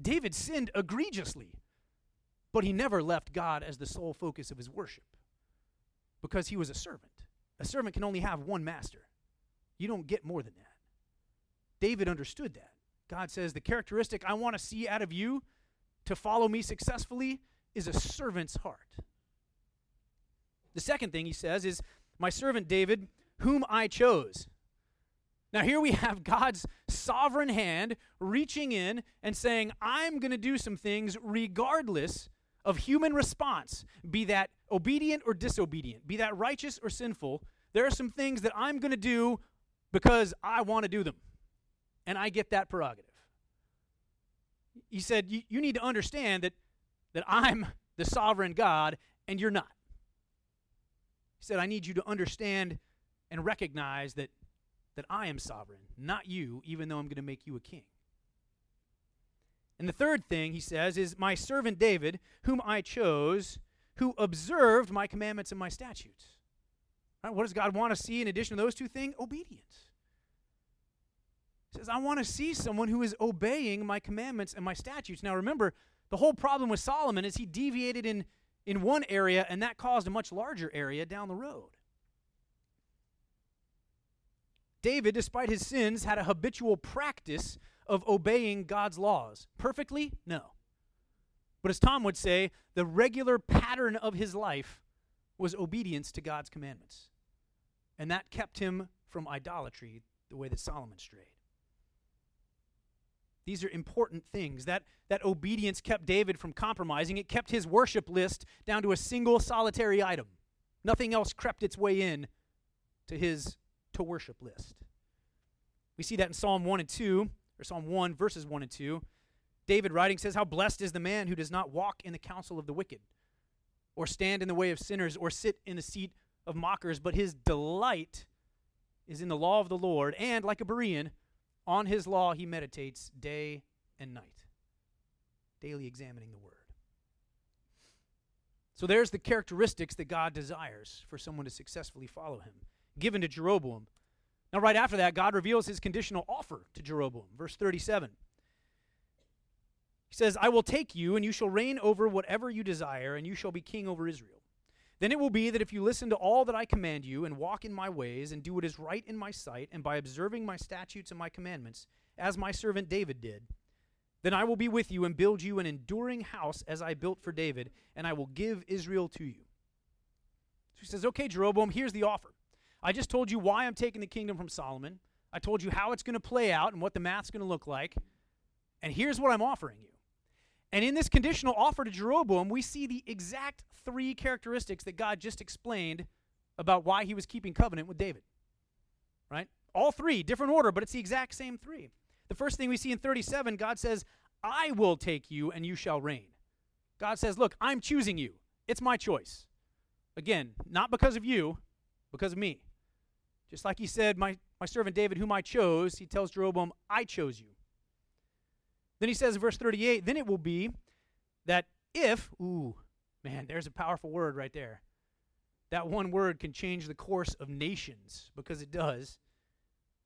David sinned egregiously, but he never left God as the sole focus of his worship because he was a servant. A servant can only have one master. You don't get more than that. David understood that. God says, The characteristic I want to see out of you to follow me successfully is a servant's heart. The second thing he says is, My servant David, whom I chose. Now, here we have God's sovereign hand reaching in and saying, I'm going to do some things regardless of human response, be that obedient or disobedient, be that righteous or sinful. There are some things that I'm going to do because I want to do them. And I get that prerogative. He said, You need to understand that, that I'm the sovereign God and you're not. He said, I need you to understand and recognize that that I am sovereign, not you, even though I'm going to make you a king. And the third thing he says is, My servant David, whom I chose, who observed my commandments and my statutes. Right, what does God want to see in addition to those two things? Obedience. Says, I want to see someone who is obeying my commandments and my statutes. Now remember, the whole problem with Solomon is he deviated in, in one area, and that caused a much larger area down the road. David, despite his sins, had a habitual practice of obeying God's laws. Perfectly? No. But as Tom would say, the regular pattern of his life was obedience to God's commandments. And that kept him from idolatry the way that Solomon strayed. These are important things. That, that obedience kept David from compromising. It kept his worship list down to a single solitary item. Nothing else crept its way in to his to worship list. We see that in Psalm 1 and 2, or Psalm 1, verses 1 and 2. David writing says, How blessed is the man who does not walk in the counsel of the wicked, or stand in the way of sinners, or sit in the seat of mockers, but his delight is in the law of the Lord, and like a Berean, on his law he meditates day and night, daily examining the word. So there's the characteristics that God desires for someone to successfully follow him, given to Jeroboam. Now, right after that, God reveals his conditional offer to Jeroboam. Verse 37. He says, I will take you, and you shall reign over whatever you desire, and you shall be king over Israel. Then it will be that if you listen to all that I command you, and walk in my ways, and do what is right in my sight, and by observing my statutes and my commandments, as my servant David did, then I will be with you and build you an enduring house as I built for David, and I will give Israel to you. So he says, Okay, Jeroboam, here's the offer. I just told you why I'm taking the kingdom from Solomon. I told you how it's going to play out and what the math's going to look like. And here's what I'm offering you. And in this conditional offer to Jeroboam, we see the exact three characteristics that God just explained about why he was keeping covenant with David. Right? All three, different order, but it's the exact same three. The first thing we see in 37, God says, I will take you and you shall reign. God says, Look, I'm choosing you. It's my choice. Again, not because of you, because of me. Just like he said, My, my servant David, whom I chose, he tells Jeroboam, I chose you. Then he says, verse 38, then it will be that if, ooh, man, there's a powerful word right there. That one word can change the course of nations because it does.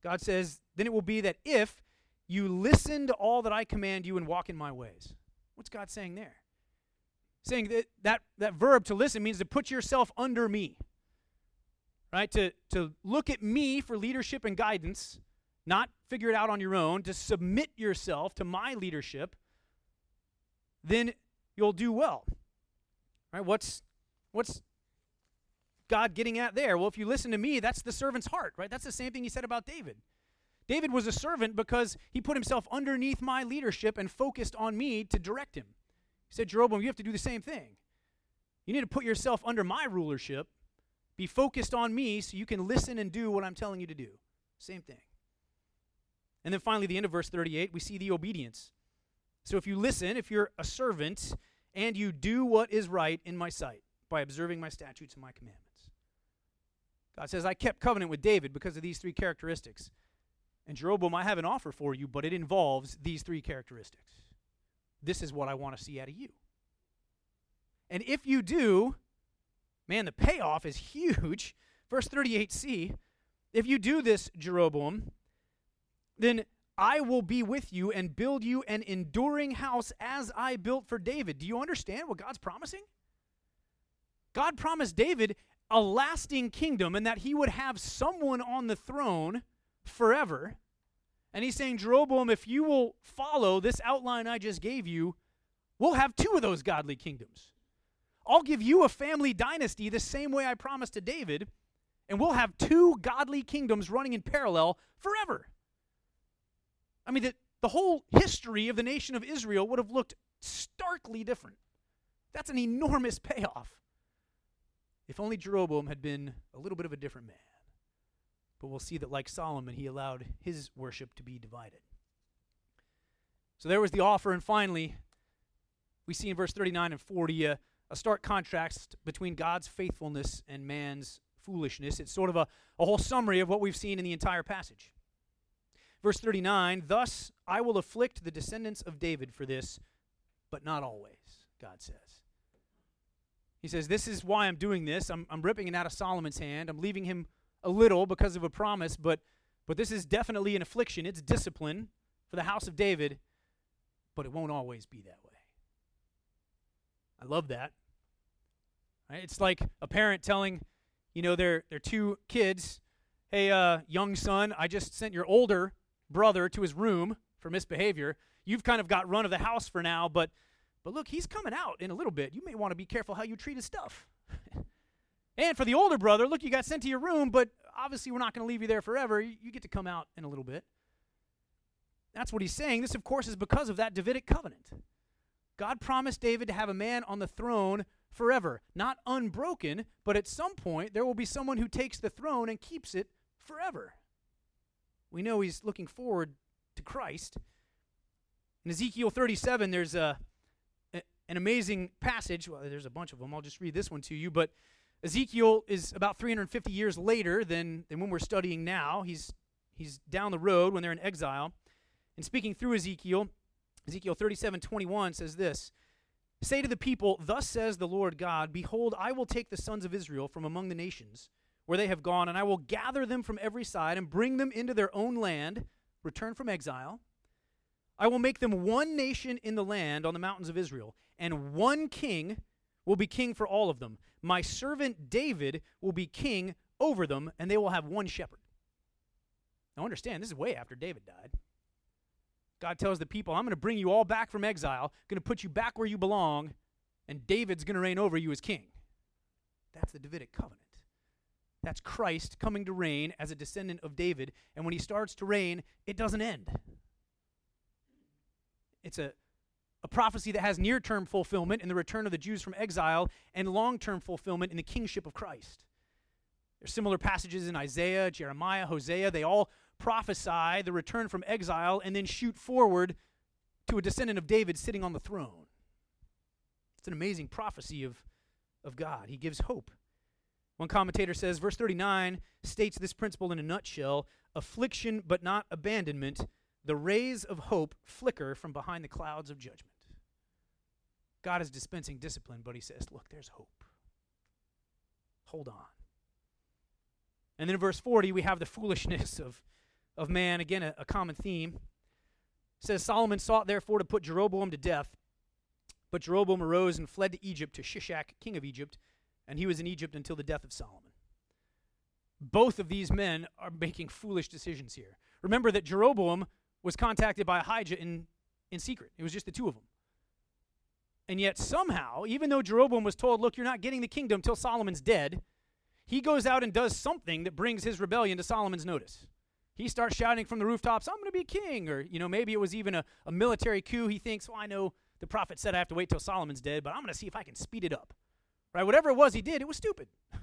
God says, then it will be that if you listen to all that I command you and walk in my ways. What's God saying there? Saying that that, that verb to listen means to put yourself under me. Right? To, to look at me for leadership and guidance not figure it out on your own, to submit yourself to my leadership, then you'll do well. Right? What's what's God getting at there? Well, if you listen to me, that's the servant's heart, right? That's the same thing he said about David. David was a servant because he put himself underneath my leadership and focused on me to direct him. He said, Jeroboam, you have to do the same thing. You need to put yourself under my rulership, be focused on me so you can listen and do what I'm telling you to do. Same thing. And then finally, the end of verse 38, we see the obedience. So if you listen, if you're a servant, and you do what is right in my sight by observing my statutes and my commandments. God says, I kept covenant with David because of these three characteristics. And Jeroboam, I have an offer for you, but it involves these three characteristics. This is what I want to see out of you. And if you do, man, the payoff is huge. Verse 38c if you do this, Jeroboam, then I will be with you and build you an enduring house as I built for David. Do you understand what God's promising? God promised David a lasting kingdom and that he would have someone on the throne forever. And he's saying, Jeroboam, if you will follow this outline I just gave you, we'll have two of those godly kingdoms. I'll give you a family dynasty the same way I promised to David, and we'll have two godly kingdoms running in parallel forever. I mean, the, the whole history of the nation of Israel would have looked starkly different. That's an enormous payoff. If only Jeroboam had been a little bit of a different man. But we'll see that, like Solomon, he allowed his worship to be divided. So there was the offer, and finally, we see in verse 39 and 40 a, a stark contrast between God's faithfulness and man's foolishness. It's sort of a, a whole summary of what we've seen in the entire passage. Verse 39 Thus I will afflict the descendants of David for this, but not always, God says. He says, This is why I'm doing this. I'm, I'm ripping it out of Solomon's hand. I'm leaving him a little because of a promise, but, but this is definitely an affliction. It's discipline for the house of David, but it won't always be that way. I love that. Right? It's like a parent telling, you know, their, their two kids, hey, uh, young son, I just sent your older brother to his room for misbehavior. You've kind of got run of the house for now, but but look, he's coming out in a little bit. You may want to be careful how you treat his stuff. and for the older brother, look, you got sent to your room, but obviously we're not going to leave you there forever. You, get to come out in a little bit. That's what he's saying. This, of course, is because of that Davidic covenant. God promised David to have a man on the throne forever, not unbroken, but at some point there will be someone who takes the throne and keeps it forever. We know he's looking forward to Christ. In Ezekiel 37, there's a, a, an amazing passage. Well, there's a bunch of them. I'll just read this one to you. But Ezekiel is about 350 years later than, than when we're studying now. He's, he's down the road when they're in exile. And speaking through Ezekiel, Ezekiel 37 21 says this Say to the people, Thus says the Lord God, Behold, I will take the sons of Israel from among the nations where they have gone, and I will gather them from every side and bring them into their own land, return from exile. I will make them one nation in the land on the mountains of Israel, and one king will be king for all of them. My servant David will be king over them, and they will have one shepherd. Now understand, this is way after David died. God tells the people, I'm going to bring you all back from exile, going to put you back where you belong, and David's going to reign over you as king. That's the Davidic covenant. That's Christ coming to reign as a descendant of David. And when he starts to reign, it doesn't end. It's a, a prophecy that has near term fulfillment in the return of the Jews from exile and long term fulfillment in the kingship of Christ. There's similar passages in Isaiah, Jeremiah, Hosea. They all prophesy the return from exile and then shoot forward to a descendant of David sitting on the throne. It's an amazing prophecy of, of God. He gives hope. One commentator says, verse 39 states this principle in a nutshell affliction but not abandonment, the rays of hope flicker from behind the clouds of judgment. God is dispensing discipline, but he says, look, there's hope. Hold on. And then in verse 40, we have the foolishness of, of man, again, a, a common theme. It says, Solomon sought therefore to put Jeroboam to death, but Jeroboam arose and fled to Egypt to Shishak, king of Egypt and he was in Egypt until the death of Solomon. Both of these men are making foolish decisions here. Remember that Jeroboam was contacted by Ahijah in, in secret, it was just the two of them. And yet, somehow, even though Jeroboam was told, Look, you're not getting the kingdom till Solomon's dead, he goes out and does something that brings his rebellion to Solomon's notice. He starts shouting from the rooftops, I'm going to be king. Or, you know, maybe it was even a, a military coup. He thinks, Well, I know the prophet said I have to wait till Solomon's dead, but I'm going to see if I can speed it up. Right? Whatever it was he did, it was stupid.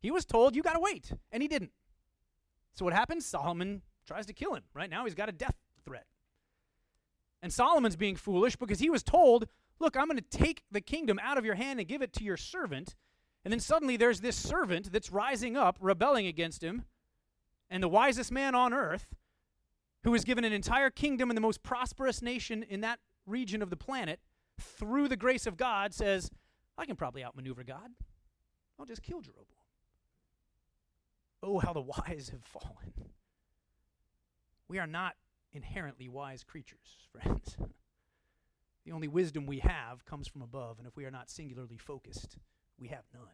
he was told, you got to wait, and he didn't. So what happens? Solomon tries to kill him. Right now, he's got a death threat. And Solomon's being foolish because he was told, look, I'm going to take the kingdom out of your hand and give it to your servant. And then suddenly there's this servant that's rising up, rebelling against him. And the wisest man on earth, who was given an entire kingdom and the most prosperous nation in that region of the planet, through the grace of God, says, I can probably outmaneuver God. I'll just kill Jeroboam. Oh, how the wise have fallen. We are not inherently wise creatures, friends. The only wisdom we have comes from above, and if we are not singularly focused, we have none.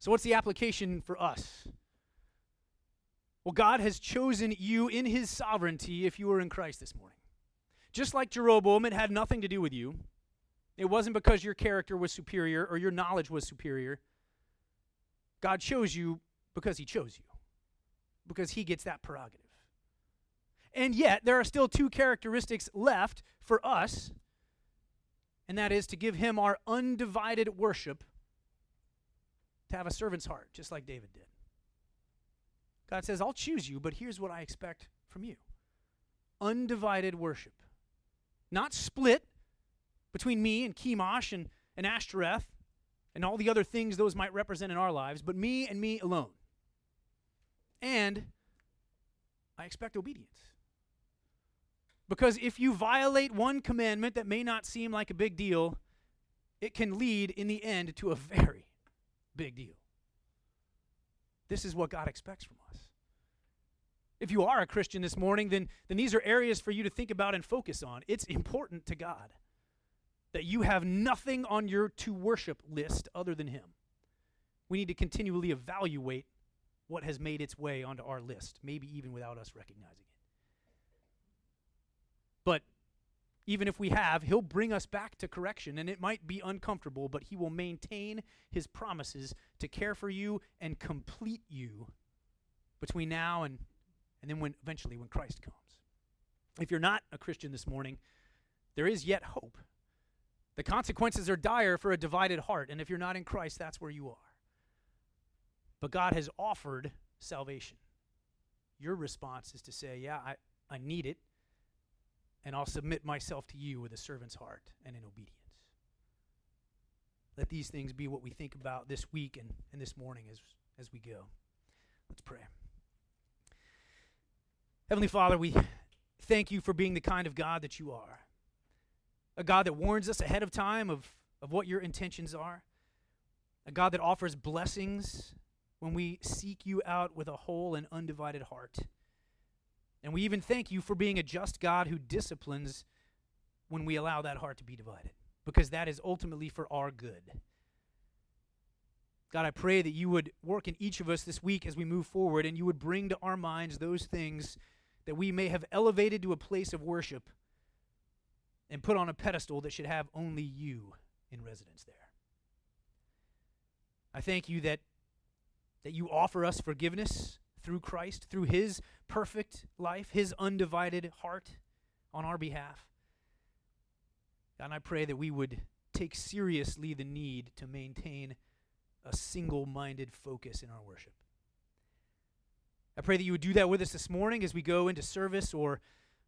So, what's the application for us? Well, God has chosen you in His sovereignty if you are in Christ this morning. Just like Jeroboam, it had nothing to do with you. It wasn't because your character was superior or your knowledge was superior. God chose you because He chose you, because He gets that prerogative. And yet, there are still two characteristics left for us, and that is to give Him our undivided worship, to have a servant's heart, just like David did. God says, I'll choose you, but here's what I expect from you undivided worship. Not split, between me and Chemosh and, and Ashtoreth and all the other things those might represent in our lives, but me and me alone. And I expect obedience. Because if you violate one commandment that may not seem like a big deal, it can lead in the end to a very big deal. This is what God expects from us. If you are a Christian this morning, then, then these are areas for you to think about and focus on. It's important to God that you have nothing on your to worship list other than Him. We need to continually evaluate what has made its way onto our list, maybe even without us recognizing it. But even if we have, He'll bring us back to correction, and it might be uncomfortable, but He will maintain His promises to care for you and complete you between now and, and then when eventually when Christ comes. if you're not a Christian this morning, there is yet hope. The consequences are dire for a divided heart, and if you're not in Christ, that's where you are. But God has offered salvation. Your response is to say, Yeah, I, I need it, and I'll submit myself to you with a servant's heart and in obedience. Let these things be what we think about this week and, and this morning as, as we go. Let's pray. Heavenly Father, we thank you for being the kind of God that you are. A God that warns us ahead of time of, of what your intentions are. A God that offers blessings when we seek you out with a whole and undivided heart. And we even thank you for being a just God who disciplines when we allow that heart to be divided, because that is ultimately for our good. God, I pray that you would work in each of us this week as we move forward, and you would bring to our minds those things that we may have elevated to a place of worship and put on a pedestal that should have only you in residence there. I thank you that, that you offer us forgiveness through Christ, through his perfect life, his undivided heart on our behalf. And I pray that we would take seriously the need to maintain a single minded focus in our worship. I pray that you would do that with us this morning as we go into service or,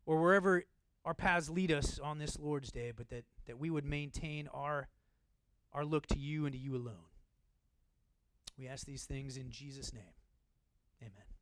or wherever our paths lead us on this Lord's Day, but that, that we would maintain our, our look to you and to you alone. We ask these things in Jesus' name.